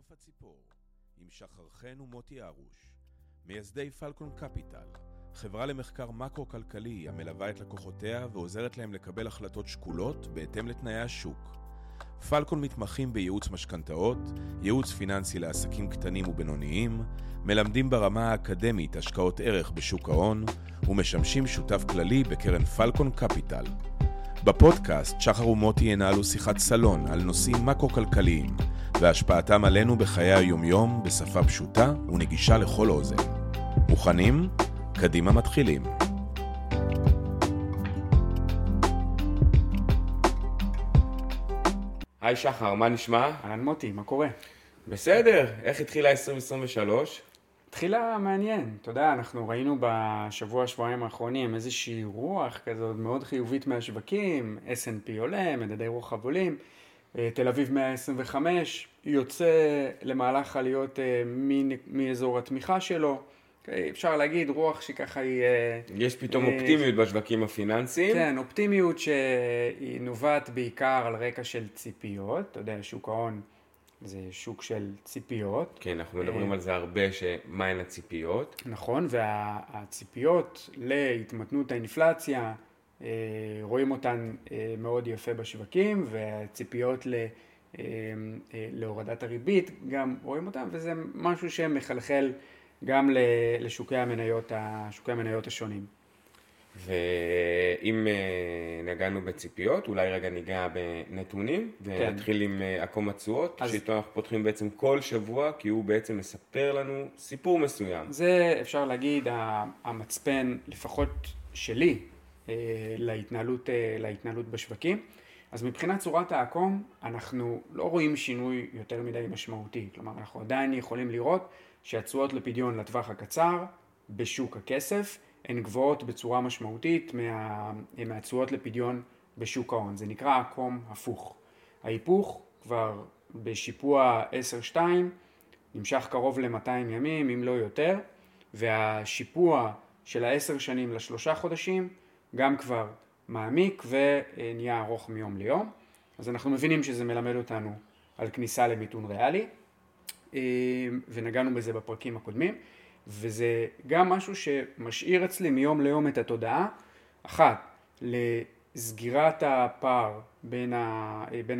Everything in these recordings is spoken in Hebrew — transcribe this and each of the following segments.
מעוף הציפור, עם שחר חן ומוטי ארוש, מייסדי פלקון קפיטל, חברה למחקר מקרו-כלכלי המלווה את לקוחותיה ועוזרת להם לקבל החלטות שקולות בהתאם לתנאי השוק. פלקון מתמחים בייעוץ משכנתאות, ייעוץ פיננסי לעסקים קטנים ובינוניים, מלמדים ברמה האקדמית השקעות ערך בשוק ההון ומשמשים שותף כללי בקרן פלקון קפיטל. בפודקאסט שחר ומוטי ינהלו שיחת סלון על נושאים מקרו-כלכליים והשפעתם עלינו בחיי היומיום בשפה פשוטה ונגישה לכל אוזן. מוכנים? קדימה מתחילים. היי שחר, מה נשמע? אהלן מוטי, מה קורה? בסדר, איך התחילה 2023? התחילה מעניין, אתה יודע, אנחנו ראינו בשבוע, שבועיים האחרונים איזושהי רוח כזאת מאוד חיובית מהשווקים, S&P עולה, מדדי רוחב עולים, תל אביב 125 יוצא למהלך עליות אה, מאזור התמיכה שלו, אוקיי, אפשר להגיד רוח שככה היא... אה, יש פתאום אופטימיות בשווקים הפיננסיים. כן, אופטימיות שהיא נובעת בעיקר על רקע של ציפיות, אתה יודע, שוק ההון זה שוק של ציפיות. כן, אנחנו מדברים על זה הרבה, שמהן הציפיות. נכון, והציפיות להתמתנות האינפלציה, אה, רואים אותן אה, מאוד יפה בשווקים, והציפיות ל... להורדת הריבית, גם רואים אותן, וזה משהו שמחלחל גם לשוקי המניות, שוקי המניות השונים. ואם אה, נגענו בציפיות, אולי רגע ניגע בנתונים, כן. ונתחיל כן. עם אה, עקום התשואות, אז... שאיתו אנחנו פותחים בעצם כל שבוע, כי הוא בעצם מספר לנו סיפור מסוים. זה אפשר להגיד המצפן, לפחות שלי, אה, להתנהלות, להתנהלות בשווקים. אז מבחינת צורת העקום, אנחנו לא רואים שינוי יותר מדי משמעותי. כלומר, אנחנו עדיין יכולים לראות שהתשואות לפדיון לטווח הקצר בשוק הכסף הן גבוהות בצורה משמעותית מה, מהתשואות לפדיון בשוק ההון. זה נקרא עקום הפוך. ההיפוך כבר בשיפוע 10-2 נמשך קרוב ל-200 ימים, אם לא יותר, והשיפוע של העשר שנים לשלושה חודשים גם כבר מעמיק ונהיה ארוך מיום ליום. אז אנחנו מבינים שזה מלמד אותנו על כניסה למיתון ריאלי. אה, ונגענו בזה בפרקים הקודמים, וזה גם משהו שמשאיר אצלי מיום ליום את התודעה, אחת, לסגירת הפער בין,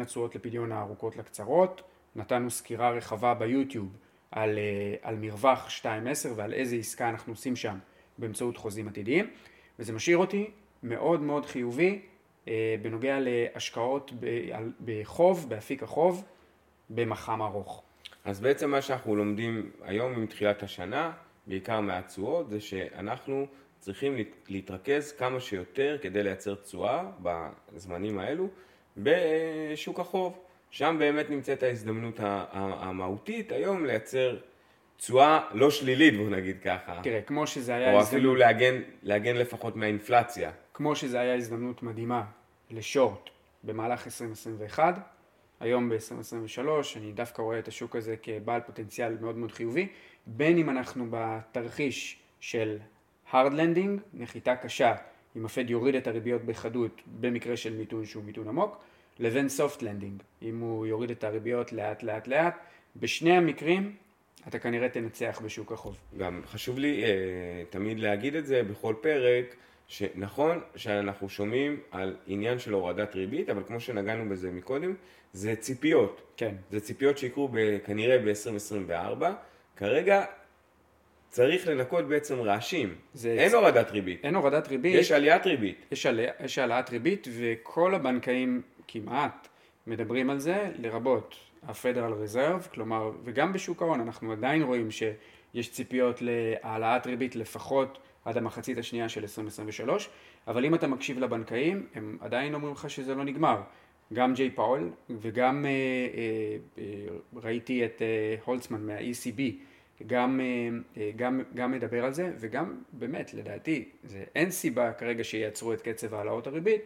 התשואות לפדיון הארוכות לקצרות, נתנו סקירה רחבה ביוטיוב על, אה, על מרווח 2.10 ועל איזה עסקה אנחנו עושים שם באמצעות חוזים עתידיים, וזה משאיר אותי מאוד מאוד חיובי בנוגע להשקעות בחוב, באפיק החוב, במח"מ ארוך. אז בעצם מה שאנחנו לומדים היום עם תחילת השנה, בעיקר מהתשואות, זה שאנחנו צריכים להתרכז כמה שיותר כדי לייצר תשואה בזמנים האלו בשוק החוב. שם באמת נמצאת ההזדמנות המהותית היום לייצר תשואה לא שלילית, בוא נגיד ככה. תראה, כמו שזה היה... או הזדמנות... אפילו להגן, להגן לפחות מהאינפלציה. כמו שזה היה הזדמנות מדהימה לשורט במהלך 2021, היום ב-2023, אני דווקא רואה את השוק הזה כבעל פוטנציאל מאוד מאוד חיובי, בין אם אנחנו בתרחיש של hard landing, נחיתה קשה, אם הפד יוריד את הריביות בחדות במקרה של מיתון שהוא מיתון עמוק, לבין soft landing, אם הוא יוריד את הריביות לאט לאט לאט, בשני המקרים אתה כנראה תנצח בשוק החוב. גם חשוב לי אה, תמיד להגיד את זה בכל פרק, שנכון שאנחנו שומעים על עניין של הורדת ריבית, אבל כמו שנגענו בזה מקודם, זה ציפיות. כן. זה ציפיות שיקרו ב, כנראה ב-2024. כרגע צריך לנקות בעצם רעשים. זה אין צ... הורדת ריבית. אין הורדת ריבית. יש עליית ריבית. יש, עלי... יש העלאת ריבית, וכל הבנקאים כמעט מדברים על זה, לרבות ה-Federal Reserve, כלומר, וגם בשוק ההון אנחנו עדיין רואים שיש ציפיות להעלאת ריבית לפחות עד המחצית השנייה של 2023, אבל אם אתה מקשיב לבנקאים, הם עדיין אומרים לך שזה לא נגמר. גם ג'יי פאול וגם אה, אה, אה, ראיתי את אה, הולצמן מה-ECB גם, אה, אה, גם, גם מדבר על זה וגם באמת לדעתי זה, אין סיבה כרגע שייצרו את קצב העלאות הריבית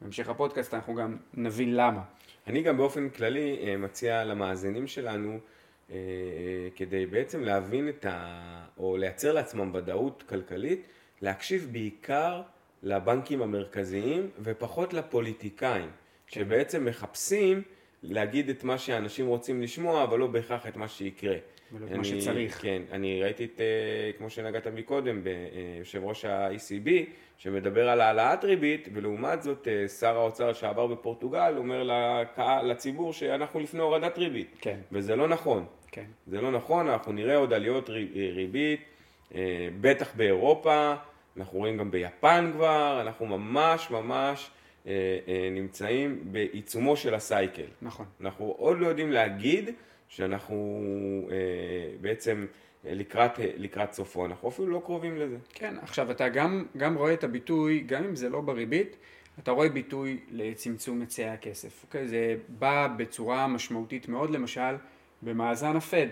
בהמשך הפודקאסט אנחנו גם נבין למה. אני גם באופן כללי אה, מציע למאזינים שלנו אה, כדי בעצם להבין את ה... או לייצר לעצמם ודאות כלכלית, להקשיב בעיקר לבנקים המרכזיים ופחות לפוליטיקאים, כן. שבעצם מחפשים להגיד את מה שאנשים רוצים לשמוע, אבל לא בהכרח את מה שיקרה. ולא את מה שצריך. כן, אני ראיתי את, אה, כמו שנגעת מקודם, ביושב ראש ה-ECB, שמדבר על העלאת ריבית, ולעומת זאת אה, שר האוצר שעבר בפורטוגל אומר לקהל, לציבור שאנחנו לפני הורדת ריבית. כן. וזה לא נכון. כן. זה לא נכון, אנחנו נראה עוד עליות ריבית, אה, בטח באירופה, אנחנו רואים גם ביפן כבר, אנחנו ממש ממש נמצאים בעיצומו של הסייקל. נכון. אנחנו עוד לא יודעים להגיד שאנחנו אה, בעצם לקראת, לקראת סופו, אנחנו אפילו לא קרובים לזה. כן, עכשיו אתה גם, גם רואה את הביטוי, גם אם זה לא בריבית, אתה רואה ביטוי לצמצום היצעי הכסף. אוקיי? זה בא בצורה משמעותית מאוד, למשל, במאזן הפד.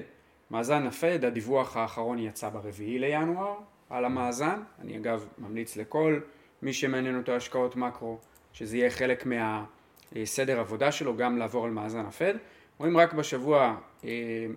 מאזן הפד, הדיווח האחרון יצא ברביעי לינואר על המאזן. אני אגב ממליץ לכל מי שמעניין אותו השקעות מקרו, שזה יהיה חלק מהסדר עבודה שלו, גם לעבור על מאזן הפד. רואים רק בשבוע אה,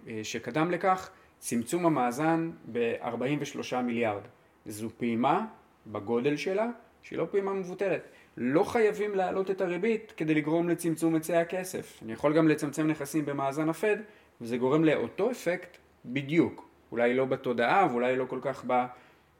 אה, שקדם לכך, צמצום המאזן ב-43 מיליארד. זו פעימה בגודל שלה, שהיא לא פעימה מבוטלת. לא חייבים להעלות את הריבית כדי לגרום לצמצום היצעי הכסף. אני יכול גם לצמצם נכסים במאזן הפד, וזה גורם לאותו אפקט בדיוק. אולי לא בתודעה ואולי לא כל כך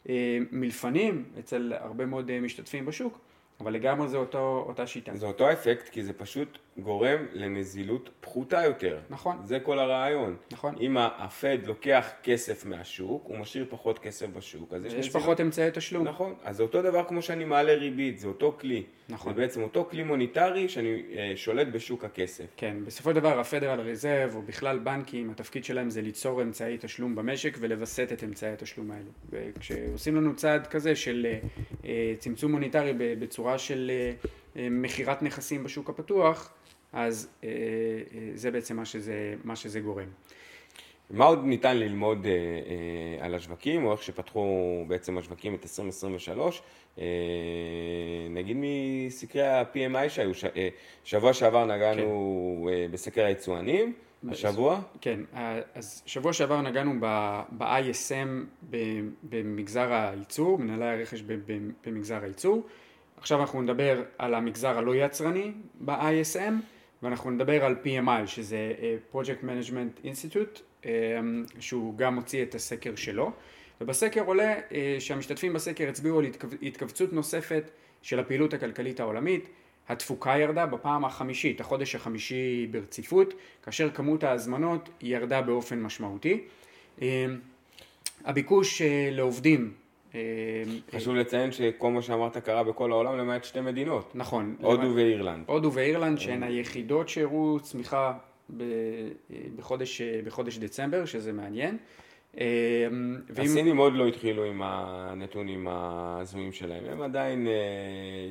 במלפנים אצל הרבה מאוד משתתפים בשוק, אבל לגמרי זה אותו, אותה שיטה. זה אותו אפקט, כי זה פשוט גורם לנזילות פחותה יותר. נכון. זה כל הרעיון. נכון. אם הפד לוקח כסף מהשוק, הוא משאיר פחות כסף בשוק, אז יש נזילות. פחות אמצעי תשלום. נכון. אז זה אותו דבר כמו שאני מעלה ריבית, זה אותו כלי. נכון. זה בעצם אותו כלי מוניטרי שאני אה, שולט בשוק הכסף. כן, בסופו של דבר הפדרל רזרב, או בכלל בנקים, התפקיד שלהם זה ליצור אמצעי תשלום במשק ולווסת את אמצעי התשלום האלו. וכשעושים לנו צעד כזה של אה, אה, צמצום מוניטרי בצורה של מכירת נכסים בשוק הפתוח, אז אה, אה, זה בעצם מה שזה, מה שזה גורם. מה עוד ניתן ללמוד אה, אה, על השווקים, או איך שפתחו בעצם השווקים את 2023? אה, נגיד מסקרי ה-PMI שהיו, ש, אה, שבוע שעבר נגענו כן. אה, בסקר היצואנים, השבוע? כן, אז שבוע שעבר נגענו ב-ISM במגזר הייצור, מנהלי הרכש במגזר הייצור. עכשיו אנחנו נדבר על המגזר הלא יצרני ב-ISM. ואנחנו נדבר על PMI שזה אה, Project Management Institute אה, שהוא גם מוציא את הסקר שלו ובסקר עולה אה, שהמשתתפים בסקר הצביעו על התכווצות נוספת של הפעילות הכלכלית העולמית התפוקה ירדה בפעם החמישית, החודש החמישי ברציפות, כאשר כמות ההזמנות ירדה באופן משמעותי. הביקוש לעובדים חשוב לציין שכל מה שאמרת קרה בכל העולם למעט שתי מדינות. נכון. הודו ואירלנד. הודו ואירלנד שהן היחידות שהראו צמיחה בחודש, בחודש דצמבר, שזה מעניין. אה, הסינים עוד לא התחילו עם הנתונים ההזויים שלהם, הם עדיין אה,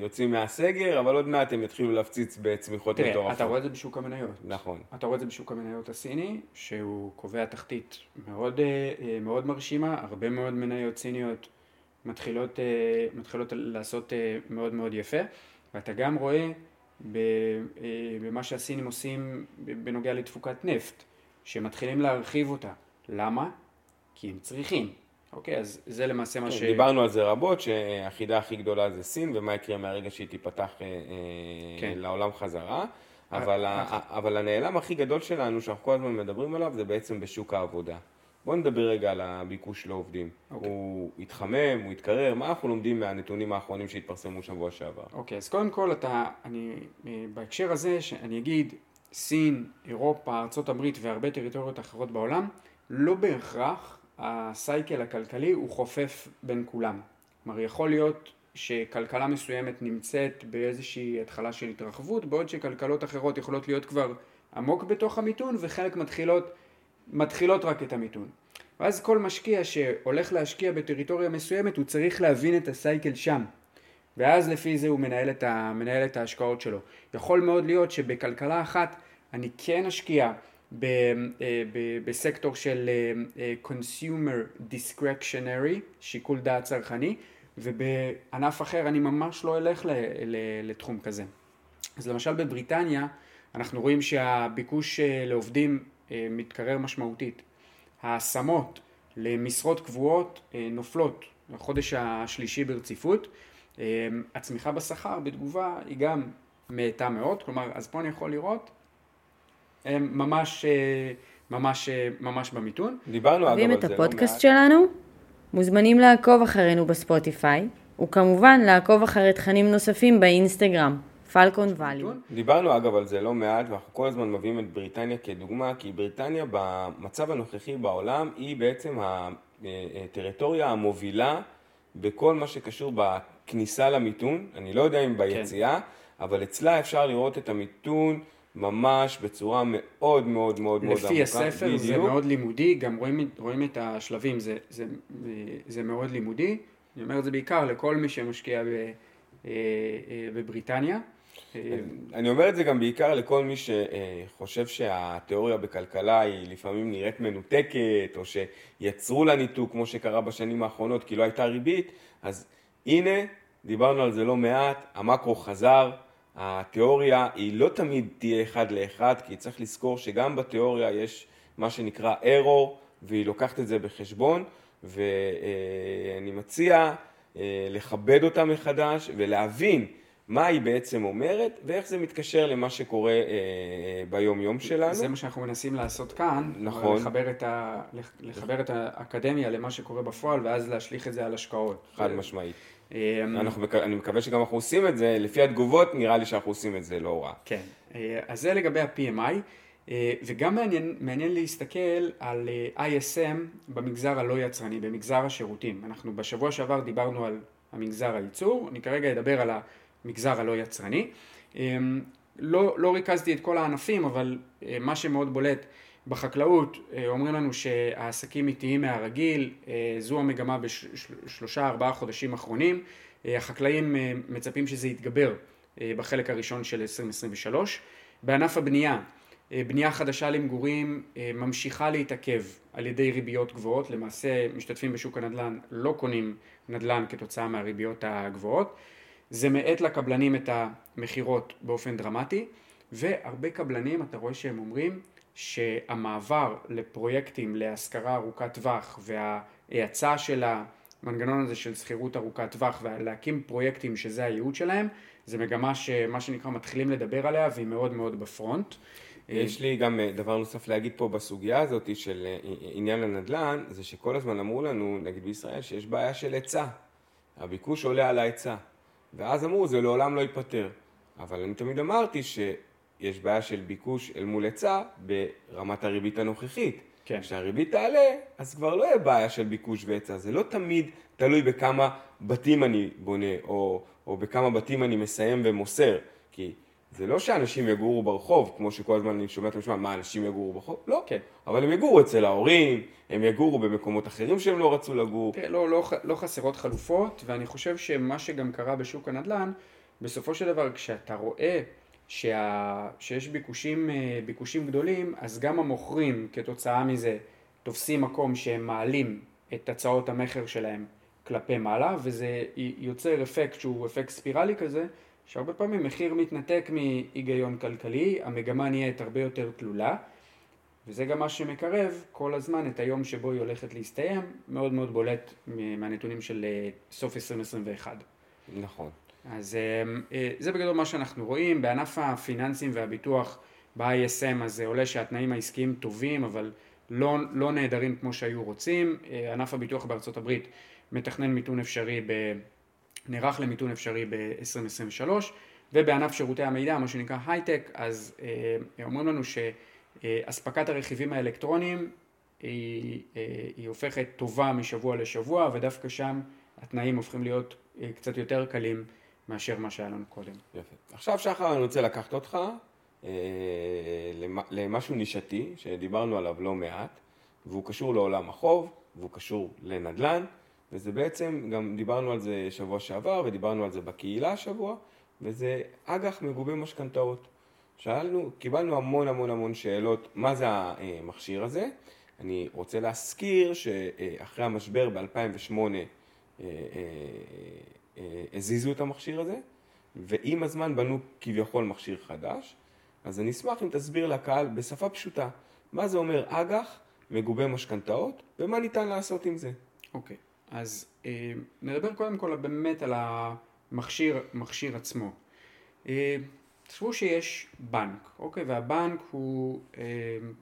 יוצאים מהסגר, אבל עוד מעט הם יתחילו להפציץ בצמיחות מטורפות. תראה, אתה רואה את זה בשוק המניות. נכון. אתה רואה את זה בשוק המניות הסיני, שהוא קובע תחתית מאוד, מאוד מרשימה, הרבה מאוד מניות סיניות מתחילות, אה, מתחילות לעשות אה, מאוד מאוד יפה, ואתה גם רואה אה, במה שהסינים עושים בנוגע לתפוקת נפט, שמתחילים להרחיב אותה. למה? כי הם צריכים. אוקיי, אז זה למעשה מה כן, ש... דיברנו על זה רבות, שהחידה הכי גדולה זה סין, ומה יקרה מהרגע שהיא תיפתח כן. לעולם חזרה. אבל, אבל הנעלם הכי גדול שלנו, שאנחנו כל הזמן מדברים עליו, זה בעצם בשוק העבודה. בואו נדבר רגע על הביקוש לעובדים. Okay. אוקיי. הוא התחמם, הוא התקרר, מה אנחנו לומדים מהנתונים האחרונים שהתפרסמו שבוע שעבר? אוקיי, okay, אז קודם כל אתה, אני, בהקשר הזה, שאני אגיד, סין, אירופה, ארה"ב והרבה טריטוריות אחרות בעולם, לא בהכרח הסייקל הכלכלי הוא חופף בין כולם. כלומר, יכול להיות שכלכלה מסוימת נמצאת באיזושהי התחלה של התרחבות, בעוד שכלכלות אחרות יכולות להיות כבר עמוק בתוך המיתון, וחלק מתחילות מתחילות רק את המיתון. ואז כל משקיע שהולך להשקיע בטריטוריה מסוימת הוא צריך להבין את הסייקל שם. ואז לפי זה הוא מנהל את, ה, מנהל את ההשקעות שלו. יכול מאוד להיות שבכלכלה אחת אני כן אשקיע ב, אה, ב, בסקטור של אה, אה, consumer discretionary, שיקול דעת צרכני, ובענף אחר אני ממש לא אלך ל, ל, לתחום כזה. אז למשל בבריטניה אנחנו רואים שהביקוש לעובדים מתקרר משמעותית. ההשמות למשרות קבועות אה, נופלות לחודש השלישי ברציפות. אה, הצמיחה בשכר בתגובה היא גם מאטה מאוד, כלומר, אז פה אני יכול לראות הם ממש, אה, ממש, אה, ממש במיתון. דיברנו אגב על את זה לא הפודקאסט. שלנו? מוזמנים לעקוב אחרינו בספוטיפיי, וכמובן לעקוב אחרי תכנים נוספים באינסטגרם, פלקון ואליו. דיברנו אגב על זה לא מעט, ואנחנו כל הזמן מביאים את בריטניה כדוגמה, כי בריטניה במצב הנוכחי בעולם היא בעצם הטריטוריה המובילה בכל מה שקשור בכניסה למיתון, אני לא יודע אם ביציאה, אבל אצלה אפשר לראות את המיתון ממש בצורה מאוד מאוד מאוד מאוד עמוקה. לפי הספר זה בדיוק. מאוד לימודי, גם רואים, רואים את השלבים, זה, זה, זה מאוד לימודי. אני אומר את זה בעיקר לכל מי שמשקיע ב, אה, אה, בבריטניה. אה, אני אומר את זה גם בעיקר לכל מי שחושב שהתיאוריה בכלכלה היא לפעמים נראית מנותקת, או שיצרו לה ניתוק כמו שקרה בשנים האחרונות כי לא הייתה ריבית, אז הנה, דיברנו על זה לא מעט, המקרו חזר, התיאוריה היא לא תמיד תהיה אחד לאחד, כי צריך לזכור שגם בתיאוריה יש מה שנקרא error, והיא לוקחת את זה בחשבון, ואני מציע אה, לכבד אותה מחדש ולהבין מה היא בעצם אומרת ואיך זה מתקשר למה שקורה אה, ביום יום שלנו. זה מה שאנחנו מנסים לעשות כאן, נכון. לחבר את, ה, לחבר את האקדמיה למה שקורה בפועל ואז להשליך את זה על השקעות. חד משמעית. אה, אנחנו, מק- אני מקווה שגם אנחנו עושים את זה, לפי התגובות נראה לי שאנחנו עושים את זה לא רע. כן, אה, אז זה לגבי ה-PMI, אה, וגם מעניין, מעניין להסתכל על אה, ISM במגזר הלא יצרני, במגזר השירותים. אנחנו בשבוע שעבר דיברנו על המגזר הייצור, אני כרגע אדבר על המגזר הלא יצרני. אה, לא, לא ריכזתי את כל הענפים, אבל אה, מה שמאוד בולט בחקלאות, אה, אומרים לנו שהעסקים איטיים מהרגיל, אה, זו המגמה בשלושה ארבעה חודשים אחרונים. החקלאים מצפים שזה יתגבר בחלק הראשון של 2023. בענף הבנייה, בנייה חדשה למגורים ממשיכה להתעכב על ידי ריביות גבוהות, למעשה משתתפים בשוק הנדל"ן לא קונים נדל"ן כתוצאה מהריביות הגבוהות. זה מאט לקבלנים את המכירות באופן דרמטי, והרבה קבלנים, אתה רואה שהם אומרים שהמעבר לפרויקטים להשכרה ארוכת טווח וההאצה של המנגנון הזה של שכירות ארוכת טווח ולהקים פרויקטים שזה הייעוד שלהם, זה מגמה שמה שנקרא מתחילים לדבר עליה והיא מאוד מאוד בפרונט. יש לי גם אה, דבר נוסף להגיד פה בסוגיה הזאת של אה, עניין הנדל"ן, זה שכל הזמן אמרו לנו, נגיד בישראל, שיש בעיה של היצע. הביקוש עולה על ההיצע. ואז אמרו, זה לעולם לא ייפתר. אבל אני תמיד אמרתי שיש בעיה של ביקוש אל מול היצע ברמת הריבית הנוכחית. כן. כשהריבית תעלה, אז כבר לא יהיה בעיה של ביקוש והיצע. זה לא תמיד תלוי בכמה בתים אני בונה, או, או בכמה בתים אני מסיים ומוסר. זה לא שאנשים יגורו ברחוב, כמו שכל הזמן אני שומע את המשמע, מה, אנשים יגורו ברחוב? לא. כן. אבל הם יגורו אצל ההורים, הם יגורו במקומות אחרים שהם לא רצו לגור. תראה, לא, לא, לא חסרות חלופות, ואני חושב שמה שגם קרה בשוק הנדל"ן, בסופו של דבר כשאתה רואה שה, שיש ביקושים, אה, ביקושים גדולים, אז גם המוכרים כתוצאה מזה תופסים מקום שהם מעלים את הצעות המכר שלהם כלפי מעלה, וזה יוצר אפקט שהוא אפקט ספירלי כזה, שהרבה פעמים מחיר מתנתק מהיגיון כלכלי, המגמה נהיית הרבה יותר תלולה. וזה גם מה שמקרב כל הזמן את היום שבו היא הולכת להסתיים, מאוד מאוד בולט מהנתונים של אה, סוף 2021. נכון. אז אה, אה, זה בגדול מה שאנחנו רואים, בענף הפיננסים והביטוח ב-ISM אז זה עולה שהתנאים העסקיים טובים אבל לא, לא נהדרים כמו שהיו רוצים, ענף הביטוח בארצות הברית מתכנן מיתון אפשרי, ב, נערך למיתון אפשרי ב-2023 ובענף שירותי המידע, מה שנקרא הייטק, אז אה, אומרים לנו שאספקת הרכיבים האלקטרוניים היא, אה, היא הופכת טובה משבוע לשבוע ודווקא שם התנאים הופכים להיות אה, קצת יותר קלים מאשר מה שהיה לנו קודם. יפה. עכשיו שחר אני רוצה לקחת אותך אה, למ- למשהו נישתי שדיברנו עליו לא מעט והוא קשור לעולם החוב והוא קשור לנדל"ן וזה בעצם, גם דיברנו על זה שבוע שעבר ודיברנו על זה בקהילה השבוע וזה אג"ח מגובה משכנתאות. שאלנו, קיבלנו המון המון המון שאלות מה זה המכשיר הזה. אני רוצה להזכיר שאחרי המשבר ב-2008 הזיזו את המכשיר הזה, ועם הזמן בנו כביכול מכשיר חדש. אז אני אשמח אם תסביר לקהל בשפה פשוטה, מה זה אומר אג"ח, מגובה משכנתאות, ומה ניתן לעשות עם זה. אוקיי, אז אה, נדבר קודם כל באמת על המכשיר מכשיר עצמו. אה, תחשבו שיש בנק, אוקיי? והבנק הוא אה,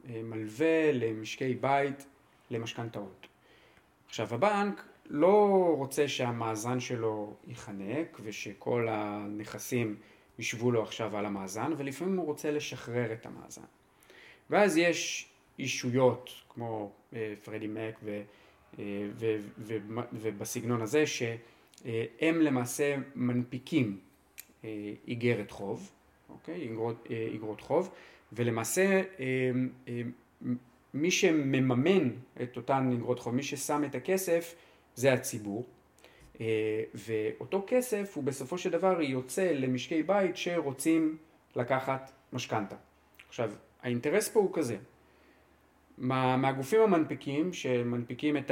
אה, מלווה למשקי בית למשכנתאות. עכשיו הבנק לא רוצה שהמאזן שלו ייחנק ושכל הנכסים ישבו לו עכשיו על המאזן, ולפעמים הוא רוצה לשחרר את המאזן. ואז יש אישויות כמו אה, פרדי מק ו, ו, ו, ו, ובסגנון הזה שהם למעשה מנפיקים אה, איגרת חוב, אוקיי? איגרות, איגרות חוב, ולמעשה מי שמממן את אותן איגרות חוב, מי ששם את הכסף זה הציבור, ואותו כסף הוא בסופו של דבר יוצא למשקי בית שרוצים לקחת משכנתה. עכשיו, האינטרס פה הוא כזה, מה, מהגופים המנפיקים שמנפיקים את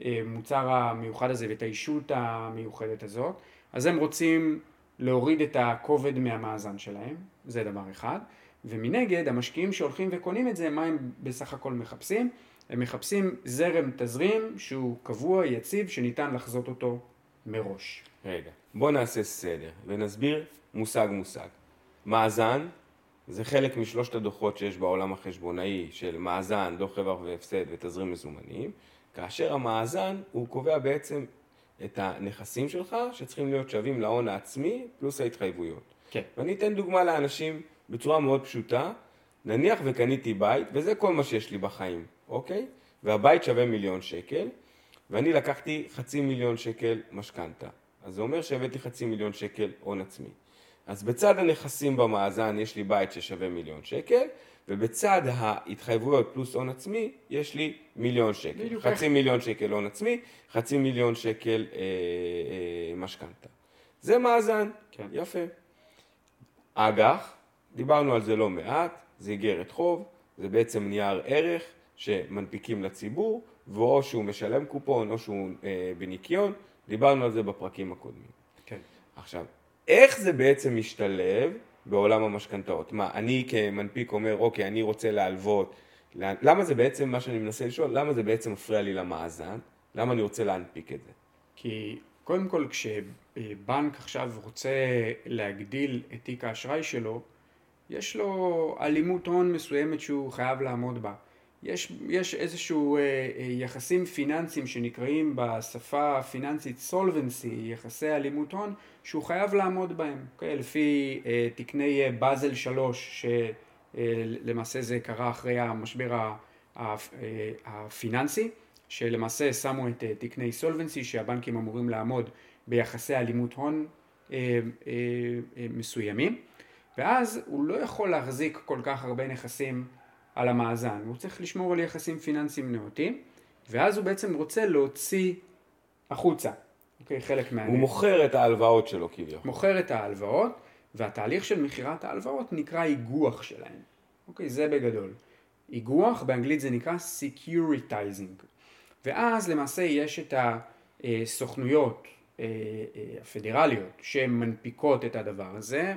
המוצר המיוחד הזה ואת האישות המיוחדת הזאת, אז הם רוצים להוריד את הכובד מהמאזן שלהם, זה דבר אחד, ומנגד המשקיעים שהולכים וקונים את זה, מה הם בסך הכל מחפשים? הם מחפשים זרם תזרים שהוא קבוע, יציב, שניתן לחזות אותו מראש. רגע, בוא נעשה סדר ונסביר מושג מושג. מאזן זה חלק משלושת הדוחות שיש בעולם החשבונאי של מאזן, דוח רווח והפסד ותזרים מזומנים, כאשר המאזן הוא קובע בעצם את הנכסים שלך שצריכים להיות שווים להון העצמי פלוס ההתחייבויות. כן. ואני אתן דוגמה לאנשים בצורה מאוד פשוטה, נניח וקניתי בית וזה כל מה שיש לי בחיים, אוקיי? והבית שווה מיליון שקל ואני לקחתי חצי מיליון שקל משכנתה. אז זה אומר שהבאתי חצי מיליון שקל הון עצמי. אז בצד הנכסים במאזן יש לי בית ששווה מיליון שקל, ובצד ההתחייבויות פלוס הון עצמי, יש לי מיליון שקל. חצי איך. מיליון שקל הון עצמי, חצי מיליון שקל אה, אה, משכנתה. זה מאזן, כן. יפה. אג"ח, דיברנו על זה לא מעט, זה איגרת חוב, זה בעצם נייר ערך שמנפיקים לציבור, ואו שהוא משלם קופון או שהוא אה, בניקיון, דיברנו על זה בפרקים הקודמים. כן. עכשיו, איך זה בעצם משתלב בעולם המשכנתאות? מה, אני כמנפיק אומר, אוקיי, אני רוצה להלוות, למה זה בעצם, מה שאני מנסה לשאול, למה זה בעצם מפריע לי למאזן? למה אני רוצה להנפיק את זה? כי קודם כל, כשבנק עכשיו רוצה להגדיל את תיק האשראי שלו, יש לו אלימות הון מסוימת שהוא חייב לעמוד בה. יש, יש איזשהו אה, אה, יחסים פיננסיים שנקראים בשפה הפיננסית סולבנסי, יחסי אלימות הון, שהוא חייב לעמוד בהם, okay, אוקיי? לפי אה, תקני אה, באזל 3, שלמעשה אה, זה קרה אחרי המשבר אה, הפיננסי, שלמעשה שמו את אה, תקני סולבנסי, שהבנקים אמורים לעמוד ביחסי אלימות הון אה, אה, אה, מסוימים, ואז הוא לא יכול להחזיק כל כך הרבה נכסים על המאזן, הוא צריך לשמור על יחסים פיננסיים נאותים, ואז הוא בעצם רוצה להוציא החוצה, אוקיי, חלק מה... הוא מוכר את ההלוואות שלו כביכול. מוכר את ההלוואות, והתהליך של מכירת ההלוואות נקרא איגוח שלהם, אוקיי, זה בגדול. איגוח, באנגלית זה נקרא securitizing, ואז למעשה יש את הסוכנויות אה, אה, הפדרליות שמנפיקות את הדבר הזה,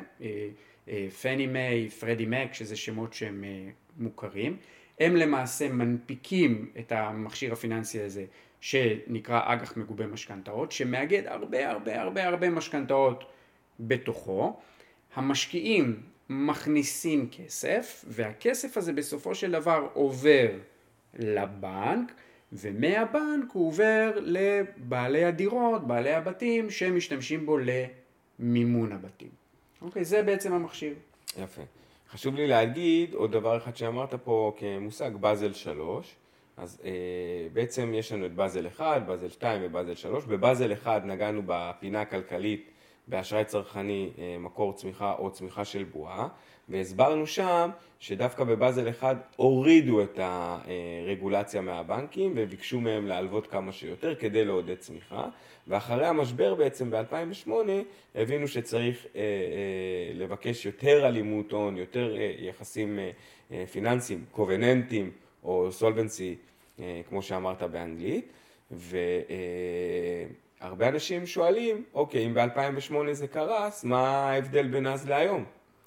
פני מיי, פרדי מק, שזה שמות שהם מוכרים, הם למעשה מנפיקים את המכשיר הפיננסי הזה שנקרא אג"ח מגובה משכנתאות, שמאגד הרבה הרבה הרבה הרבה משכנתאות בתוכו. המשקיעים מכניסים כסף, והכסף הזה בסופו של דבר עובר לבנק, ומהבנק הוא עובר לבעלי הדירות, בעלי הבתים, שמשתמשים בו למימון הבתים. אוקיי, זה בעצם המכשיר. יפה. חשוב לי להגיד עוד דבר אחד שאמרת פה כמושג, באזל 3. אז אה, בעצם יש לנו את באזל 1, באזל 2 ובאזל 3. בבאזל 1 נגענו בפינה הכלכלית באשראי צרכני, אה, מקור צמיחה או צמיחה של בועה, והסברנו שם שדווקא בבאזל 1 הורידו את הרגולציה מהבנקים וביקשו מהם להלוות כמה שיותר כדי לעודד צמיחה, ואחרי המשבר בעצם ב-2008 הבינו שצריך אה, אה, לבקש יותר אלימות הון, יותר אה, יחסים אה, אה, פיננסיים, קובננטים או סולבנסי, אה, כמו שאמרת באנגלית, ו... אה, הרבה אנשים שואלים, אוקיי, אם ב-2008 זה קרס, מה ההבדל בין אז להיום?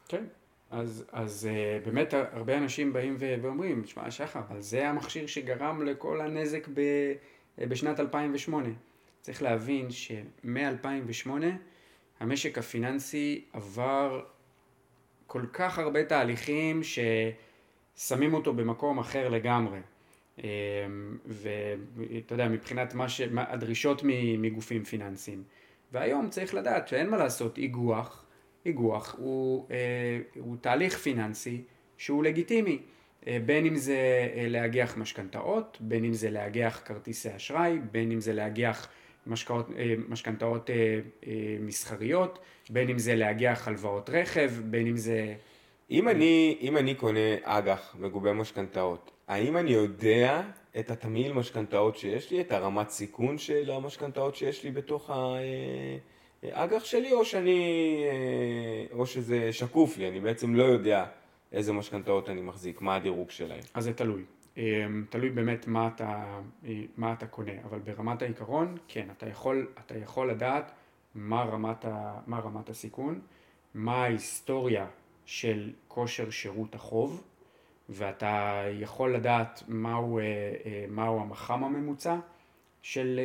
כן, אז, אז uh, באמת הרבה אנשים באים ואומרים, תשמע שחר, אבל זה המכשיר שגרם לכל הנזק ב, uh, בשנת 2008. צריך להבין שמ-2008 המשק הפיננסי עבר כל כך הרבה תהליכים ששמים אותו במקום אחר לגמרי. אה, ואתה יודע, מבחינת מה ש... הדרישות מגופים פיננסיים. והיום צריך לדעת שאין מה לעשות, איגוח, איגוח הוא, אה, הוא תהליך פיננסי שהוא לגיטימי. בין אם זה להגיח משכנתאות, בין אם זה להגיח כרטיסי אשראי, בין אם זה להגיח משכנתאות מסחריות, בין אם זה להגיח הלוואות רכב, בין אם זה... אם אני, אם אני קונה אג"ח מגובה משכנתאות, האם אני יודע את התמהיל משכנתאות שיש לי, את הרמת סיכון של המשכנתאות שיש לי בתוך האג"ח שלי, או שאני, או שזה שקוף לי, אני בעצם לא יודע איזה משכנתאות אני מחזיק, מה הדירוג שלהם. אז זה תלוי. תלוי באמת מה אתה, מה אתה קונה, אבל ברמת העיקרון, כן, אתה יכול, אתה יכול לדעת מה רמת, ה, מה רמת הסיכון, מה ההיסטוריה של כושר שירות החוב, ואתה יכול לדעת מהו, אה, אה, מהו המח"מ הממוצע של,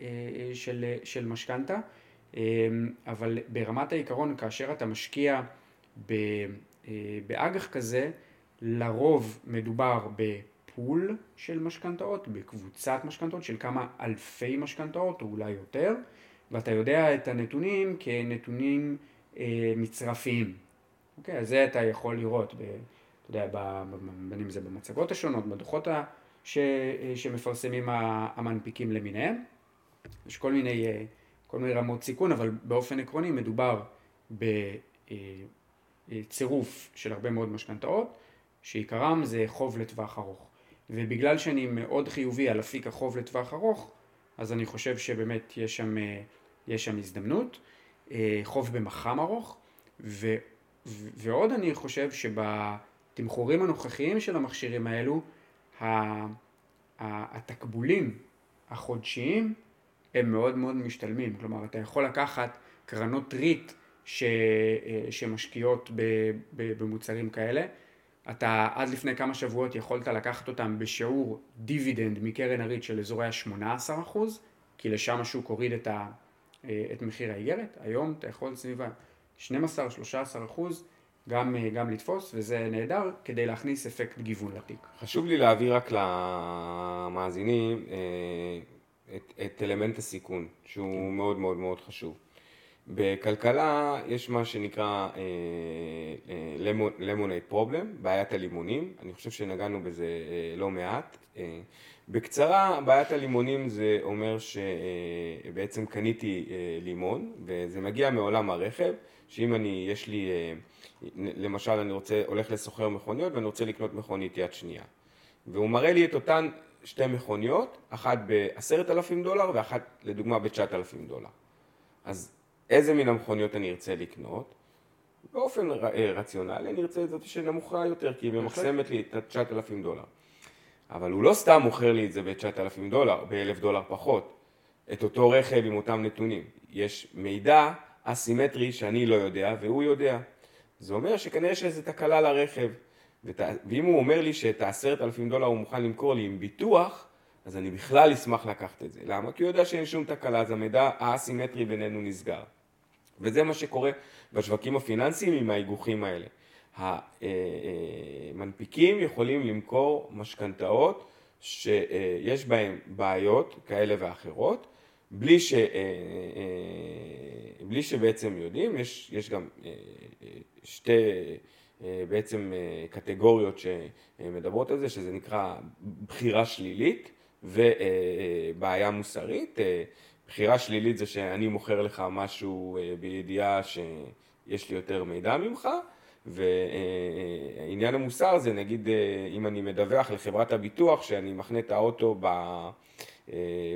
אה, של, של משכנתה, אבל ברמת העיקרון כאשר אתה משקיע באג"ח כזה, לרוב מדובר בפול של משכנתאות, בקבוצת משכנתאות של כמה אלפי משכנתאות או אולי יותר, ואתה יודע את הנתונים כנתונים אה, מצרפיים. אוקיי, אז זה אתה יכול לראות, ב, אתה יודע, בין אם זה במצגות השונות, בדוחות ה, ש, שמפרסמים המנפיקים למיניהם. יש כל מיני, אה, כל מיני רמות סיכון, אבל באופן עקרוני מדובר בצירוף של הרבה מאוד משכנתאות, שעיקרם זה חוב לטווח ארוך. ובגלל שאני מאוד חיובי על אפיק החוב לטווח ארוך, אז אני חושב שבאמת יש שם, יש שם הזדמנות. חוב במח"מ ארוך, ו, ו, ועוד אני חושב שבתמחורים הנוכחיים של המכשירים האלו, התקבולים החודשיים הם מאוד מאוד משתלמים. כלומר, אתה יכול לקחת קרנות ריט ש, אה, שמשקיעות במוצרים כאלה. אתה עד לפני כמה שבועות יכולת לקחת אותם בשיעור דיבידנד מקרן הריט של אזורי ה-18%, כי לשם השוק הוריד את, ה, אה, את מחיר האיגרת. היום אתה יכול סביב ה-12-13% גם, אה, גם לתפוס, וזה נהדר כדי להכניס אפקט גיוון לתיק. חשוב לי להעביר רק למאזינים את, את אלמנט הסיכון, שהוא כן. מאוד מאוד מאוד חשוב. בכלכלה יש מה שנקרא למונייד uh, פרובלם, בעיית הלימונים, אני חושב שנגענו בזה uh, לא מעט. Uh, בקצרה, בעיית הלימונים זה אומר שבעצם uh, קניתי uh, לימון, וזה מגיע מעולם הרכב, שאם אני, יש לי, uh, למשל אני רוצה, הולך לסוחר מכוניות ואני רוצה לקנות מכונית יד שנייה. והוא מראה לי את אותן שתי מכוניות, אחת ב-10,000 דולר ואחת לדוגמה ב-9,000 דולר. אז איזה מן המכוניות אני ארצה לקנות, באופן אה, רציונלי אני ארצה את זאת שנמוכה יותר, כי היא ממחסמת לי את ה-9,000 דולר. אבל הוא לא סתם מוכר לי את זה ב-9,000 דולר, ב-1,000 דולר פחות, את אותו רכב עם אותם נתונים. יש מידע אסימטרי שאני לא יודע והוא יודע. זה אומר שכנראה יש איזו תקלה לרכב. ות... ואם הוא אומר לי שאת ה-10,000 דולר הוא מוכן למכור לי עם ביטוח, אז אני בכלל אשמח לקחת את זה. למה? כי הוא יודע שאין שום תקלה, אז המידע האסימטרי בינינו נסגר. וזה מה שקורה בשווקים הפיננסיים עם ההיגוחים האלה. המנפיקים יכולים למכור משכנתאות שיש בהן בעיות כאלה ואחרות, בלי, ש, בלי שבעצם יודעים, יש, יש גם שתי בעצם קטגוריות שמדברות על זה, שזה נקרא בחירה שלילית ובעיה מוסרית. בחירה שלילית זה שאני מוכר לך משהו אה, בידיעה שיש לי יותר מידע ממך, ועניין המוסר זה נגיד אה, אם אני מדווח לחברת הביטוח שאני מחנה את האוטו אה,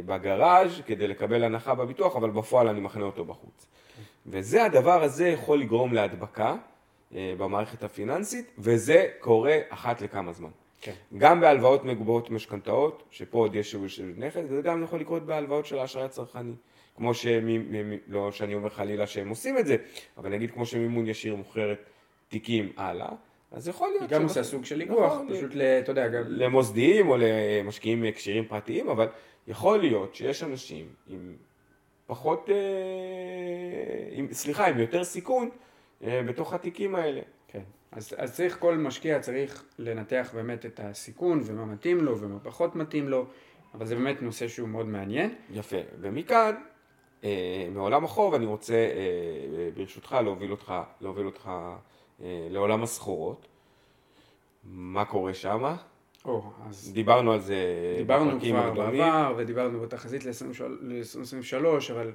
בגראז' כדי לקבל הנחה בביטוח, אבל בפועל אני מחנה אותו בחוץ. וזה הדבר הזה יכול לגרום להדבקה במערכת הפיננסית, וזה קורה אחת לכמה זמן. כן. גם בהלוואות מגובות משכנתאות, שפה עוד יש שיעור של נכס, וזה גם יכול לקרות בהלוואות של האשראי הצרכני. כמו ש... לא שאני אומר חלילה שהם עושים את זה, אבל נגיד כמו שמימון ישיר מוכרת תיקים הלאה, אז יכול להיות... גם עושה סוג של איגוח, נכון, פשוט, ל... אתה יודע, גם... למוסדיים או למשקיעים קשירים פרטיים, אבל יכול להיות שיש אנשים עם פחות, אה, עם, סליחה, עם יותר סיכון אה, בתוך התיקים האלה. כן. אז, אז צריך, כל משקיע צריך לנתח באמת את הסיכון ומה מתאים לו ומה פחות מתאים לו, אבל זה באמת נושא שהוא מאוד מעניין. יפה, ומכאן, אה, מעולם החוב אני רוצה אה, ברשותך להוביל אותך, להוביל אותך אה, לעולם הסחורות. מה קורה שמה? או, אז דיברנו על זה דיברנו כבר. בעבר ודיברנו בתחזית ל-2023, אבל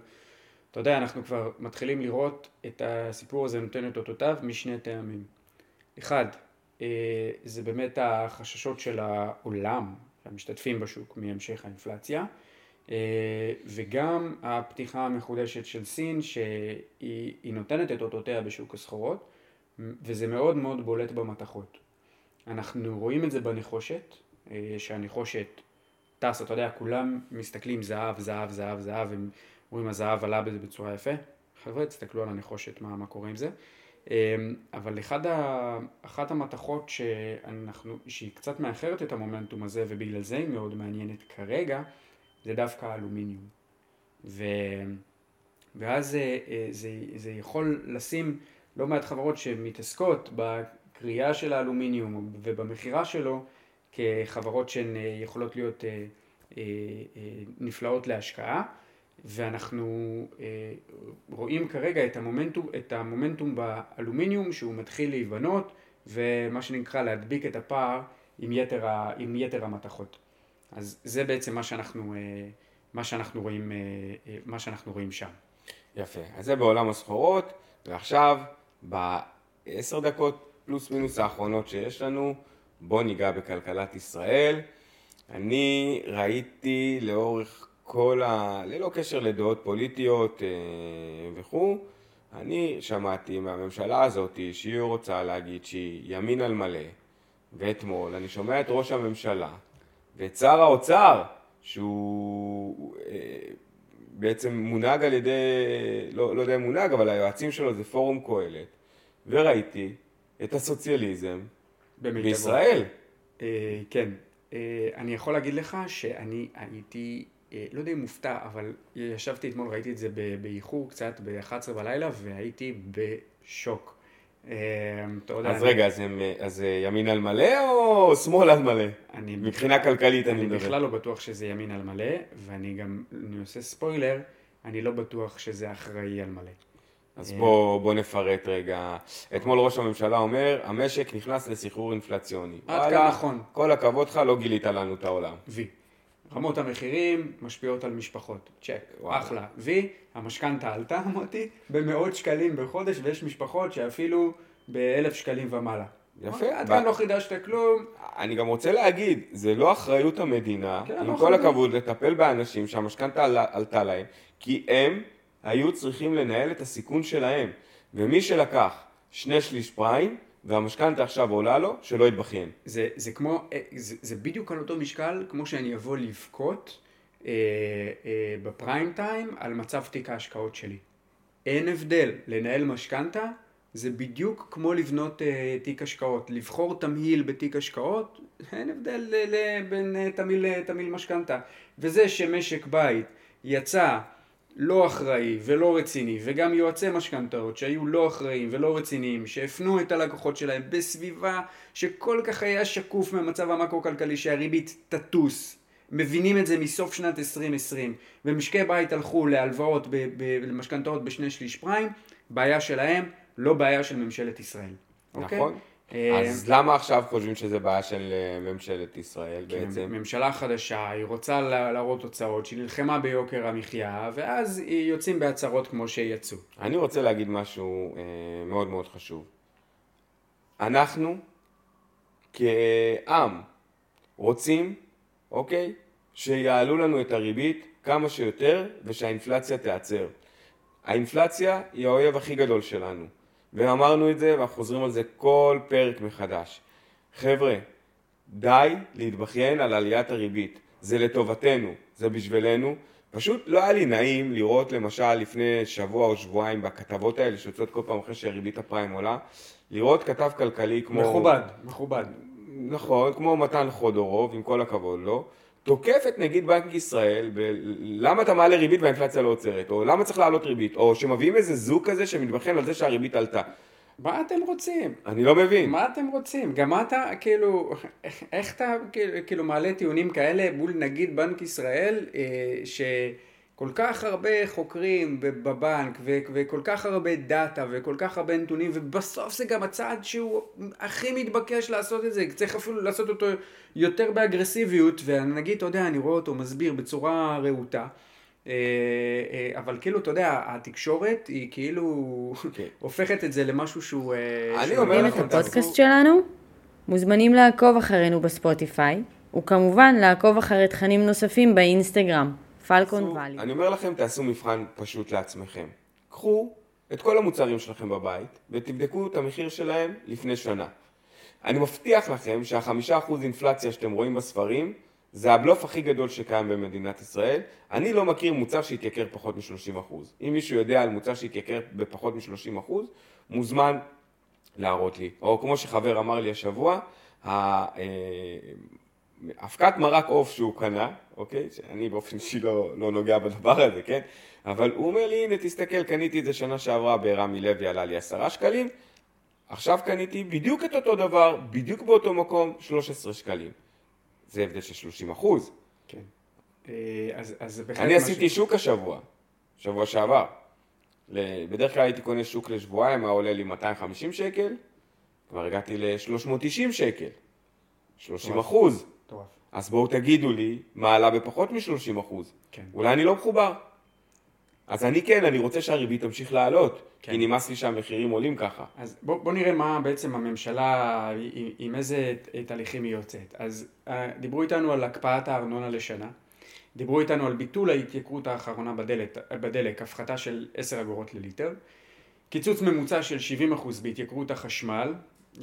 אתה יודע, אנחנו כבר מתחילים לראות את הסיפור הזה נותן את אותותיו משני טעמים. אחד, אה, זה באמת החששות של העולם, המשתתפים בשוק, מהמשך האינפלציה, אה, וגם הפתיחה המחודשת של סין, שהיא היא נותנת את אותותיה בשוק הסחורות, וזה מאוד מאוד בולט במתכות. אנחנו רואים את זה בנחושת, אה, שהנחושת טס, אתה יודע, כולם מסתכלים זהב, זהב, זהב, זהב, הם רואים הזהב עלה בזה בצורה יפה. חבר'ה, תסתכלו על הנחושת, מה, מה קורה עם זה. אה, אבל אחד ה, אחת המתכות שאנחנו, שהיא קצת מאחרת את המומנטום הזה, ובגלל זה היא מאוד מעניינת כרגע, זה דווקא האלומיניום. ו, ואז זה, זה, זה יכול לשים לא מעט חברות שמתעסקות בקריאה של האלומיניום ובמכירה שלו כחברות שהן אה, יכולות להיות אה, אה, נפלאות להשקעה ואנחנו רואים כרגע את המומנטום, את המומנטום באלומיניום שהוא מתחיל להיבנות ומה שנקרא להדביק את הפער עם יתר, ה, עם יתר המתכות. אז זה בעצם מה שאנחנו, מה שאנחנו, רואים, מה שאנחנו רואים שם. יפה, אז זה בעולם הסחורות, ועכשיו בעשר דקות פלוס מינוס האחרונות שיש לנו, בואו ניגע בכלכלת ישראל. אני ראיתי לאורך כל ה... ללא קשר לדעות פוליטיות אה, וכו', אני שמעתי מהממשלה הזאת שהיא רוצה להגיד שהיא ימין על מלא, ואתמול אני שומע את ראש הממשלה ואת שר האוצר, שהוא אה, בעצם מונהג על ידי, לא, לא יודע אם מונהג, אבל היועצים שלו זה פורום קהלת, וראיתי את הסוציאליזם במיטבו. בישראל. אה, כן, אה, אני יכול להגיד לך שאני הייתי, לא יודע אם מופתע, אבל ישבתי אתמול, ראיתי את זה באיחור קצת, ב-11 בלילה, והייתי בשוק. אה, אז אני- רגע, אז, הם, אז אה, ימין על מלא או שמאל על מלא? אני מבחינה כלכלית אני אני מדבר. בכלל לא בטוח שזה ימין על מלא, ואני גם, אני עושה ספוילר, אני לא בטוח שזה אחראי על מלא. אז בוא, בוא נפרט רגע. אתמול ראש הממשלה אומר, המשק נכנס לסחרור אינפלציוני. עד כאן נכון. כל הכבוד לך, לא גילית לנו את העולם. וי. רמות המחירים משפיעות על משפחות, צ'ק, וואלה. אחלה. וי, המשכנתה עלתה, אמרתי, במאות שקלים בחודש, ויש משפחות שאפילו באלף שקלים ומעלה. יפה. עד ב- כאן לא חידשת כלום, אני גם רוצה להגיד, זה לא אחריות המדינה, כן, עם לא כל אחריות. הכבוד, לטפל באנשים שהמשכנתה עלה- עלתה להם, כי הם היו צריכים לנהל את הסיכון שלהם. ומי שלקח שני שליש פריים, והמשכנתה עכשיו עולה לו, שלא יתבכיין. זה, זה כמו, אה, זה, זה בדיוק על אותו משקל כמו שאני אבוא לבכות אה, אה, בפריים טיים על מצב תיק ההשקעות שלי. אין הבדל, לנהל משכנתה זה בדיוק כמו לבנות אה, תיק השקעות. לבחור תמהיל בתיק השקעות, אין הבדל ל, ל, בין אה, תמהיל לתמהיל משכנתה. וזה שמשק בית יצא לא אחראי ולא רציני, וגם יועצי משכנתאות שהיו לא אחראיים ולא רציניים, שהפנו את הלקוחות שלהם בסביבה שכל כך היה שקוף מהמצב המקרו-כלכלי שהריבית תטוס. מבינים את זה מסוף שנת 2020, ומשקי בית הלכו להלוואות, למשכנתאות בשני שליש פריים, בעיה שלהם, לא בעיה של ממשלת ישראל. אוקיי? נכון? אה, אז למה עכשיו חושבים שזה בעיה של אה, ממשלת ישראל כי בעצם? ממשלה חדשה, היא רוצה לה- להראות תוצאות, שהיא נלחמה ביוקר המחיה, ואז היא יוצאים בהצהרות כמו שיצאו. אני רוצה להגיד משהו אה, מאוד מאוד חשוב. אנחנו כעם רוצים, אוקיי, שיעלו לנו את הריבית כמה שיותר ושהאינפלציה תיעצר. האינפלציה היא האויב הכי גדול שלנו. ואמרנו את זה ואנחנו חוזרים על זה כל פרק מחדש. חבר'ה, די להתבכיין על עליית הריבית. זה לטובתנו, זה בשבילנו. פשוט לא היה לי נעים לראות למשל לפני שבוע או שבועיים בכתבות האלה שיוצאות כל פעם אחרי שהריבית הפריים עולה, לראות כתב כלכלי כמו... מכובד, מכובד. נכון, כמו מתן חודורוב, עם כל הכבוד לו, תוקף את נגיד בנק ישראל, למה אתה מעלה ריבית והאינפלציה לא עוצרת, או למה צריך לעלות ריבית, או שמביאים איזה זוג כזה שמתבכיין על זה שהריבית עלתה. מה אתם רוצים? אני לא מבין. מה אתם רוצים? גם אתה, כאילו, איך אתה כאילו, כאילו מעלה טיעונים כאלה מול נגיד בנק ישראל, אה, שכל כך הרבה חוקרים בבנק, ו- וכל כך הרבה דאטה, וכל כך הרבה נתונים, ובסוף זה גם הצעד שהוא הכי מתבקש לעשות את זה, צריך אפילו לעשות אותו יותר באגרסיביות, ונגיד, אתה יודע, אני רואה אותו מסביר בצורה רהוטה. אה, אה, אבל כאילו, אתה יודע, התקשורת היא כאילו כן. הופכת את זה למשהו שהוא... אה, אני שהוא- אומר אוהבים לכם, את הפודקאסט תעשו- שלנו? מוזמנים לעקוב אחרינו בספוטיפיי, וכמובן לעקוב אחרי תכנים נוספים באינסטגרם, פלקון תעשו- ואלי. אני אומר לכם, תעשו מבחן פשוט לעצמכם. קחו את כל המוצרים שלכם בבית ותבדקו את המחיר שלהם לפני שנה. אני מבטיח לכם שהחמישה אחוז אינפלציה שאתם רואים בספרים זה הבלוף הכי גדול שקיים במדינת ישראל. אני לא מכיר מוצר שהתייקר פחות מ-30 אחוז. אם מישהו יודע על מוצר שהתייקר בפחות מ-30 אחוז, מוזמן להראות לי. או כמו שחבר אמר לי השבוע, אה, אבקת מרק עוף שהוא קנה, אוקיי? שאני באופן אישי לא, לא נוגע בדבר הזה, כן? אבל הוא אומר לי, הנה תסתכל, קניתי את זה שנה שעברה ברמי לוי, עלה לי עשרה שקלים, עכשיו קניתי בדיוק את אותו דבר, בדיוק באותו מקום, 13 שקלים. זה הבדל של 30 אחוז. כן. אה, אז, אז אני משהו- עשיתי שוק השבוע, שבוע שעבר. בדרך כלל הייתי קונה שוק לשבועיים, היה עולה לי 250 שקל, כבר הגעתי ל-390 שקל. 30 אחוז. מטורף. אז בואו תגידו לי מה עלה בפחות מ-30 אחוז. כן. אולי אני לא מחובר. אז אני כן, אני רוצה שהריבית תמשיך לעלות, כן. כי נמאס לי שהמחירים עולים ככה. אז בוא, בוא נראה מה בעצם הממשלה, עם, עם איזה תהליכים היא יוצאת. אז אה, דיברו איתנו על הקפאת הארנונה לשנה, דיברו איתנו על ביטול ההתייקרות האחרונה בדלק, בדלק הפחתה של 10 אגורות לליטר, קיצוץ ממוצע של 70% בהתייקרות החשמל,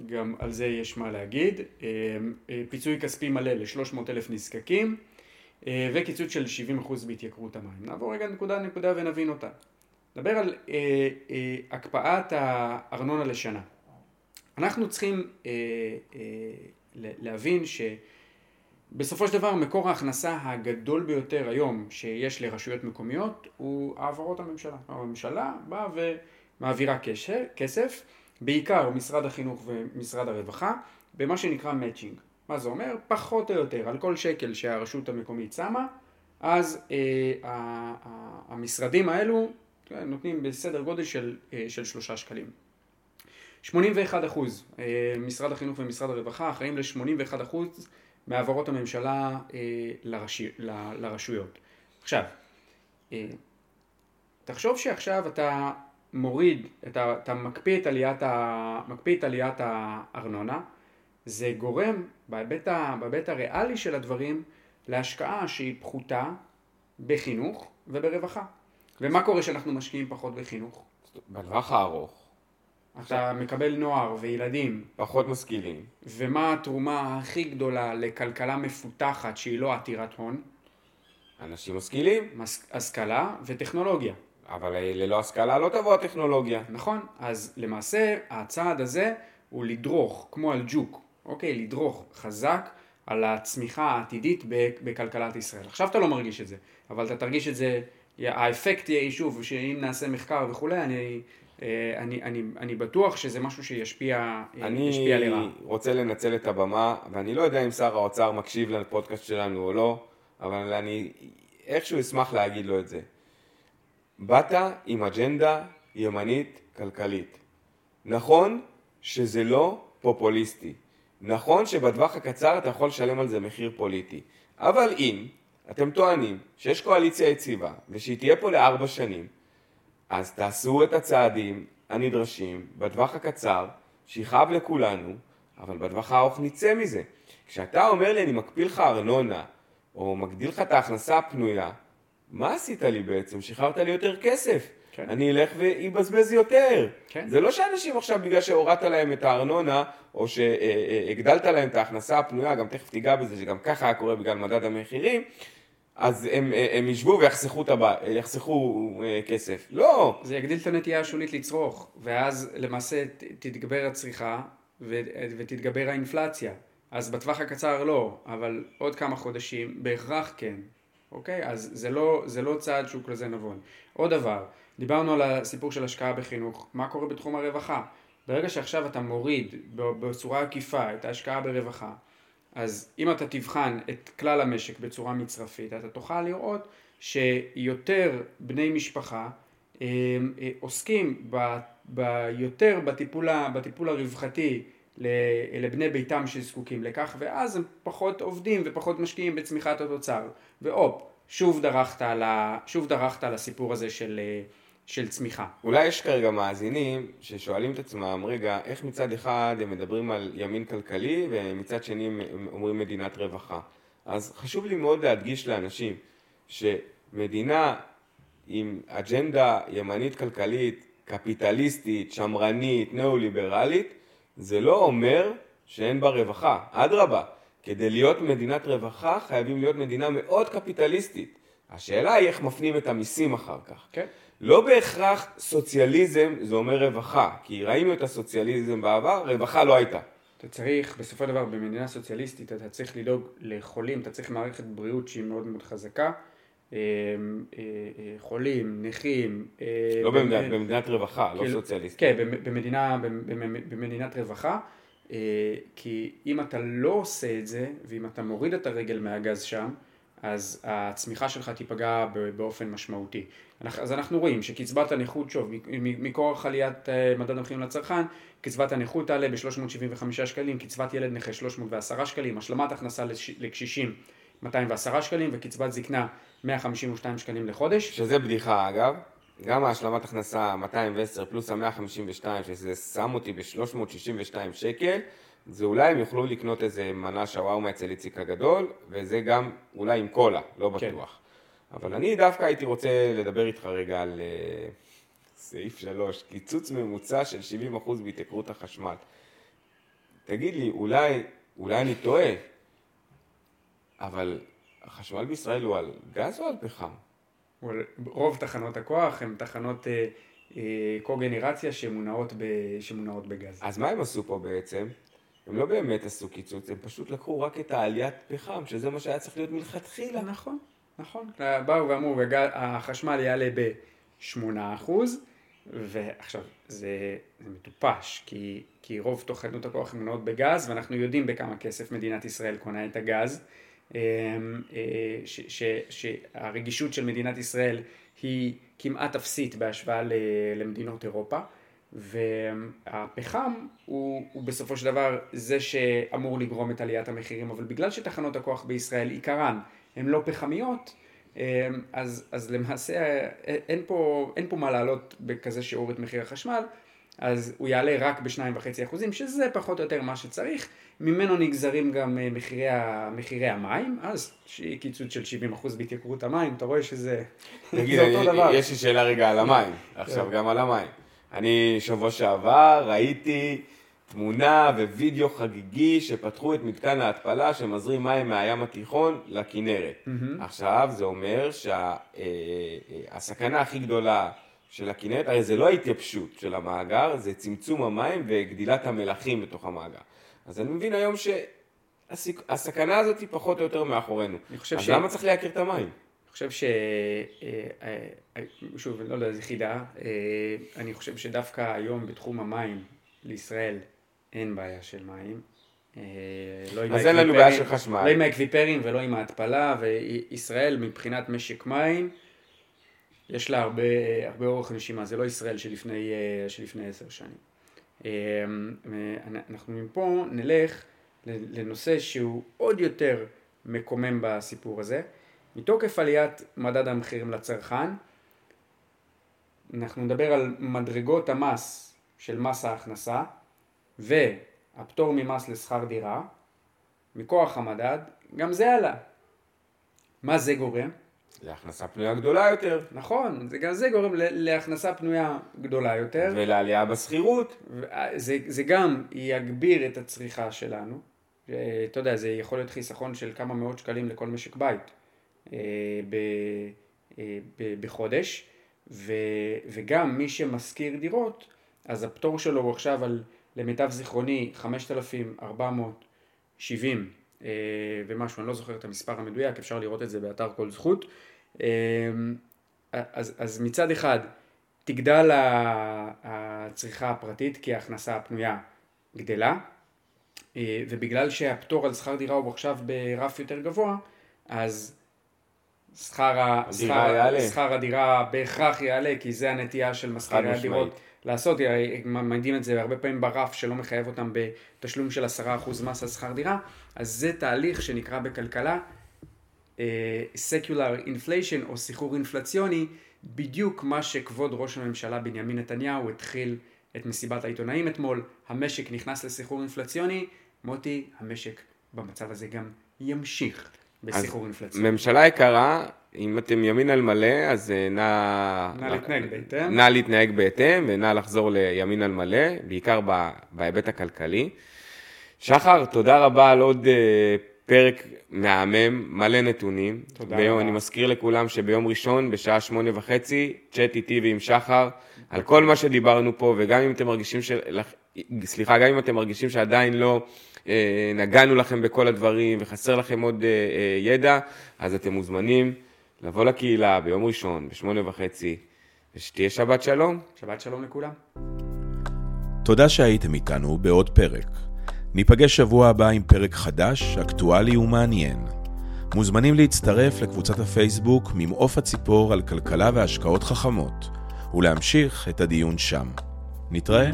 גם על זה יש מה להגיד, אה, אה, פיצוי כספי מלא ל-300 אלף נזקקים, אה, וקיצוץ של 70% בהתייקרות המים. נעבור רגע נקודה נקודה ונבין אותה. נדבר על אה, אה, הקפאת הארנונה לשנה. אנחנו צריכים אה, אה, להבין שבסופו של דבר מקור ההכנסה הגדול ביותר היום שיש לרשויות מקומיות הוא העברות הממשלה. הממשלה באה ומעבירה כסף, בעיקר משרד החינוך ומשרד הרווחה, במה שנקרא מאצ'ינג. מה זה אומר? פחות או יותר על כל שקל שהרשות המקומית שמה, אז אה, ה- ה- המשרדים האלו כן, נותנים בסדר גודל של, אה, של שלושה שקלים. 81 אחוז, אה, משרד החינוך ומשרד הרווחה אחראים ל-81 אחוז מהעברות הממשלה אה, לרשי, ל- לרשויות. עכשיו, אה, תחשוב שעכשיו אתה מוריד, אתה, אתה מקפיא, את עליית ה, מקפיא את עליית הארנונה, זה גורם בהיבט, ה, בהיבט הריאלי של הדברים להשקעה שהיא פחותה בחינוך וברווחה. ומה קורה כשאנחנו משקיעים פחות בחינוך? בטווח הארוך, אתה מקבל נוער וילדים, פחות משכילים. ומה התרומה הכי גדולה לכלכלה מפותחת שהיא לא עתירת הון? אנשים משכילים, מס- השכלה וטכנולוגיה. אבל אה, ללא השכלה לא תבוא הטכנולוגיה. נכון? אז למעשה הצעד הזה הוא לדרוך, כמו על ג'וק, אוקיי? לדרוך חזק על הצמיחה העתידית בכלכלת ישראל. עכשיו אתה לא מרגיש את זה, אבל אתה תרגיש את זה, האפקט יהיה שוב, שאם נעשה מחקר וכולי, אני, אה, אני, אני, אני בטוח שזה משהו שישפיע אה, אני לרעה. רוצה לנצל את הבמה, ואני לא יודע אם שר האוצר מקשיב לפודקאסט שלנו או לא, אבל אני איכשהו אשמח להגיד לו את זה. באת עם אג'נדה ימנית כלכלית. נכון שזה לא פופוליסטי. נכון שבטווח הקצר אתה יכול לשלם על זה מחיר פוליטי. אבל אם אתם טוענים שיש קואליציה יציבה ושהיא תהיה פה לארבע שנים, אז תעשו את הצעדים הנדרשים בטווח הקצר, שיכאב לכולנו, אבל בטווח הארוך נצא מזה. כשאתה אומר לי אני מקפיא לך ארנונה, או מגדיל לך את ההכנסה הפנויה, מה עשית לי בעצם? שחררת לי יותר כסף. כן. אני אלך ואבזבז יותר. כן. זה לא שאנשים עכשיו בגלל שהורדת להם את הארנונה, או שהגדלת להם את ההכנסה הפנויה, גם תכף תיגע בזה, שגם ככה היה קורה בגלל מדד המחירים, אז הם, הם ישבו ויחסכו הבא, יחסכו אה, כסף. לא, זה יגדיל את הנטייה השולית לצרוך, ואז למעשה תתגבר הצריכה ותתגבר האינפלציה. אז בטווח הקצר לא, אבל עוד כמה חודשים בהכרח כן, אוקיי? אז זה לא, זה לא צעד שהוא כזה נבון. עוד דבר, דיברנו על הסיפור של השקעה בחינוך, מה קורה בתחום הרווחה? ברגע שעכשיו אתה מוריד בצורה עקיפה את ההשקעה ברווחה, אז אם אתה תבחן את כלל המשק בצורה מצרפית, אתה תוכל לראות שיותר בני משפחה אה, אה, עוסקים ב, ב, יותר בטיפול, בטיפול הרווחתי לבני ביתם שזקוקים לכך, ואז הם פחות עובדים ופחות משקיעים בצמיחת התוצר. והופ, שוב שוב דרכת על הסיפור הזה של, אה, של צמיחה. אולי יש כרגע מאזינים ששואלים את עצמם, רגע, איך מצד אחד הם מדברים על ימין כלכלי ומצד שני הם אומרים מדינת רווחה. אז חשוב לי מאוד להדגיש לאנשים שמדינה עם אג'נדה ימנית כלכלית, קפיטליסטית, שמרנית, ניאו-ליברלית, זה לא אומר שאין בה רווחה, אדרבה, כדי להיות מדינת רווחה חייבים להיות מדינה מאוד קפיטליסטית. השאלה היא איך מפנים את המיסים אחר כך. כן. לא בהכרח סוציאליזם זה אומר רווחה, כי ראינו את הסוציאליזם בעבר, רווחה לא הייתה. אתה צריך, בסופו של דבר, במדינה סוציאליסטית, אתה צריך לדאוג לחולים, אתה צריך מערכת בריאות שהיא מאוד מאוד חזקה. אה, אה, אה, חולים, נכים. לא במדינת, במדינת רווחה, לא כאילו, סוציאליסטית. כן, במדינה, במדינת רווחה. כי אם אתה לא עושה את זה, ואם אתה מוריד את הרגל מהגז שם, אז הצמיחה שלך תיפגע באופן משמעותי. אז אנחנו רואים שקצבת הנכות, שוב, מכורח עליית מדד המחירים לצרכן, קצבת הנכות תעלה ב-375 שקלים, קצבת ילד נכה 310 שקלים, השלמת הכנסה לקשישים 210 שקלים וקצבת זקנה 152 שקלים לחודש. שזה בדיחה אגב, גם ההשלמת הכנסה 210 פלוס ה-152 שזה שם אותי ב-362 שקל, זה אולי הם יוכלו לקנות איזה מנה שווארמה אצל איציק הגדול, וזה גם אולי עם קולה, לא כן. בטוח. כן. אבל אני דווקא הייתי רוצה לדבר איתך רגע על uh, סעיף 3, קיצוץ ממוצע של 70% בהתייקרות החשמל. תגיד לי, אולי, אולי אני טועה, אבל החשמל בישראל הוא על גז או על פחם? רוב תחנות הכוח הן תחנות אה, אה, קוגנרציה שמונעות, ב, שמונעות בגז. אז מה הם עשו פה בעצם? הם לא באמת עשו קיצוץ, הם פשוט לקחו רק את העליית פחם, שזה מה שהיה צריך להיות מלכתחילה. נכון, נכון. באו ואמרו, החשמל יעלה ב-8%, ועכשיו, זה, זה מטופש, כי, כי רוב תחנות הכוח הן מונעות בגז, ואנחנו יודעים בכמה כסף מדינת ישראל קונה את הגז. אמ, אה, שהרגישות של מדינת ישראל היא כמעט אפסית בהשוואה למדינות אירופה והפחם הוא, הוא בסופו של דבר זה שאמור לגרום את עליית המחירים אבל בגלל שתחנות הכוח בישראל עיקרן הן לא פחמיות אמ, אז, אז למעשה אין פה, אין פה מה לעלות בכזה שיעור את מחיר החשמל אז הוא יעלה רק ב-2.5% שזה פחות או יותר מה שצריך ממנו נגזרים גם אה, מחירי, מחירי המים, אז שיהיה קיצוץ של 70% בהתייקרות המים, אתה רואה שזה תגיד, זה אותו דבר. יש לי שאלה רגע על המים, עכשיו גם על המים. אני שבוע שעבר ראיתי תמונה ווידאו חגיגי שפתחו את מתקן ההתפלה שמזרים מים מהים התיכון לכנרת. עכשיו זה אומר שהסכנה אה, אה, הכי גדולה של הכנרת, הרי זה לא ההתייבשות של המאגר, זה צמצום המים וגדילת המלחים בתוך המאגר. אז אני מבין היום שהסכנה הזאת היא פחות או יותר מאחורינו. אז ש... למה צריך לייקר את המים? אני חושב ש... אה, אה, שוב, לא יודע, זה חידה. אה, אני חושב שדווקא היום בתחום המים לישראל אין בעיה של מים. לא אז אין לנו בעיה של חשמל. לא עם האקוויפרים ולא עם ההתפלה, וישראל מבחינת משק מים, יש לה הרבה, הרבה אורך נשימה, זה לא ישראל שלפני עשר שנים. אמ, אנחנו מפה נלך לנושא שהוא עוד יותר מקומם בסיפור הזה. מתוקף עליית מדד המחירים לצרכן, אנחנו נדבר על מדרגות המס של מס ההכנסה והפטור ממס לשכר דירה, מכוח המדד, גם זה עלה. מה זה גורם? להכנסה פנויה גדולה יותר. נכון, זה גם זה גורם להכנסה פנויה גדולה יותר. ולעלייה בשכירות. זה, זה גם יגביר את הצריכה שלנו. אתה יודע, זה יכול להיות חיסכון של כמה מאות שקלים לכל משק בית אה, ב, אה, ב, בחודש. ו, וגם מי שמשכיר דירות, אז הפטור שלו הוא עכשיו על, למיטב זיכרוני, 5,470 אה, ומשהו, אני לא זוכר את המספר המדויק, אפשר לראות את זה באתר כל זכות. אמ, אז, אז מצד אחד תגדל הצריכה הפרטית כי ההכנסה הפנויה גדלה, אה, ובגלל שהפטור על שכר דירה הוא עכשיו ברף יותר גבוה, אז שכר, שכר, שכר הדירה בהכרח יעלה, כי זה הנטייה של משכירי הדירות לעשות, מעמידים את זה הרבה פעמים ברף שלא מחייב אותם בתשלום של 10% מס על שכר דירה, אז זה תהליך שנקרא בכלכלה uh, secular inflation או סחרור אינפלציוני, בדיוק מה שכבוד ראש הממשלה בנימין נתניהו התחיל את מסיבת העיתונאים אתמול, המשק נכנס לסחרור אינפלציוני, מוטי, המשק במצב הזה גם ימשיך בסחרור אינפלציוני. ממשלה יקרה, אם אתם ימין על מלא, אז אה, נא... נא להתנהג בהתאם. נא להתנהג בהתאם, ונא לחזור לימין על מלא, בעיקר בהיבט הכלכלי. שחר, תודה רבה על עוד אה, פרק מהמם, מלא נתונים. תודה ביום, רבה. אני מזכיר לכולם שביום ראשון, בשעה שמונה וחצי, צ'אט איתי ועם שחר, על כל מה שדיברנו פה, וגם אם אתם מרגישים של... סליחה, גם אם אתם מרגישים שעדיין לא אה, נגענו לכם בכל הדברים וחסר לכם עוד אה, אה, ידע, אז אתם מוזמנים לבוא לקהילה ביום ראשון, בשמונה וחצי, ושתהיה שבת שלום. שבת שלום לכולם. תודה שהייתם איתנו בעוד פרק. ניפגש שבוע הבא עם פרק חדש, אקטואלי ומעניין. מוזמנים להצטרף לקבוצת הפייסבוק ממעוף הציפור על כלכלה והשקעות חכמות, ולהמשיך את הדיון שם. נתראה.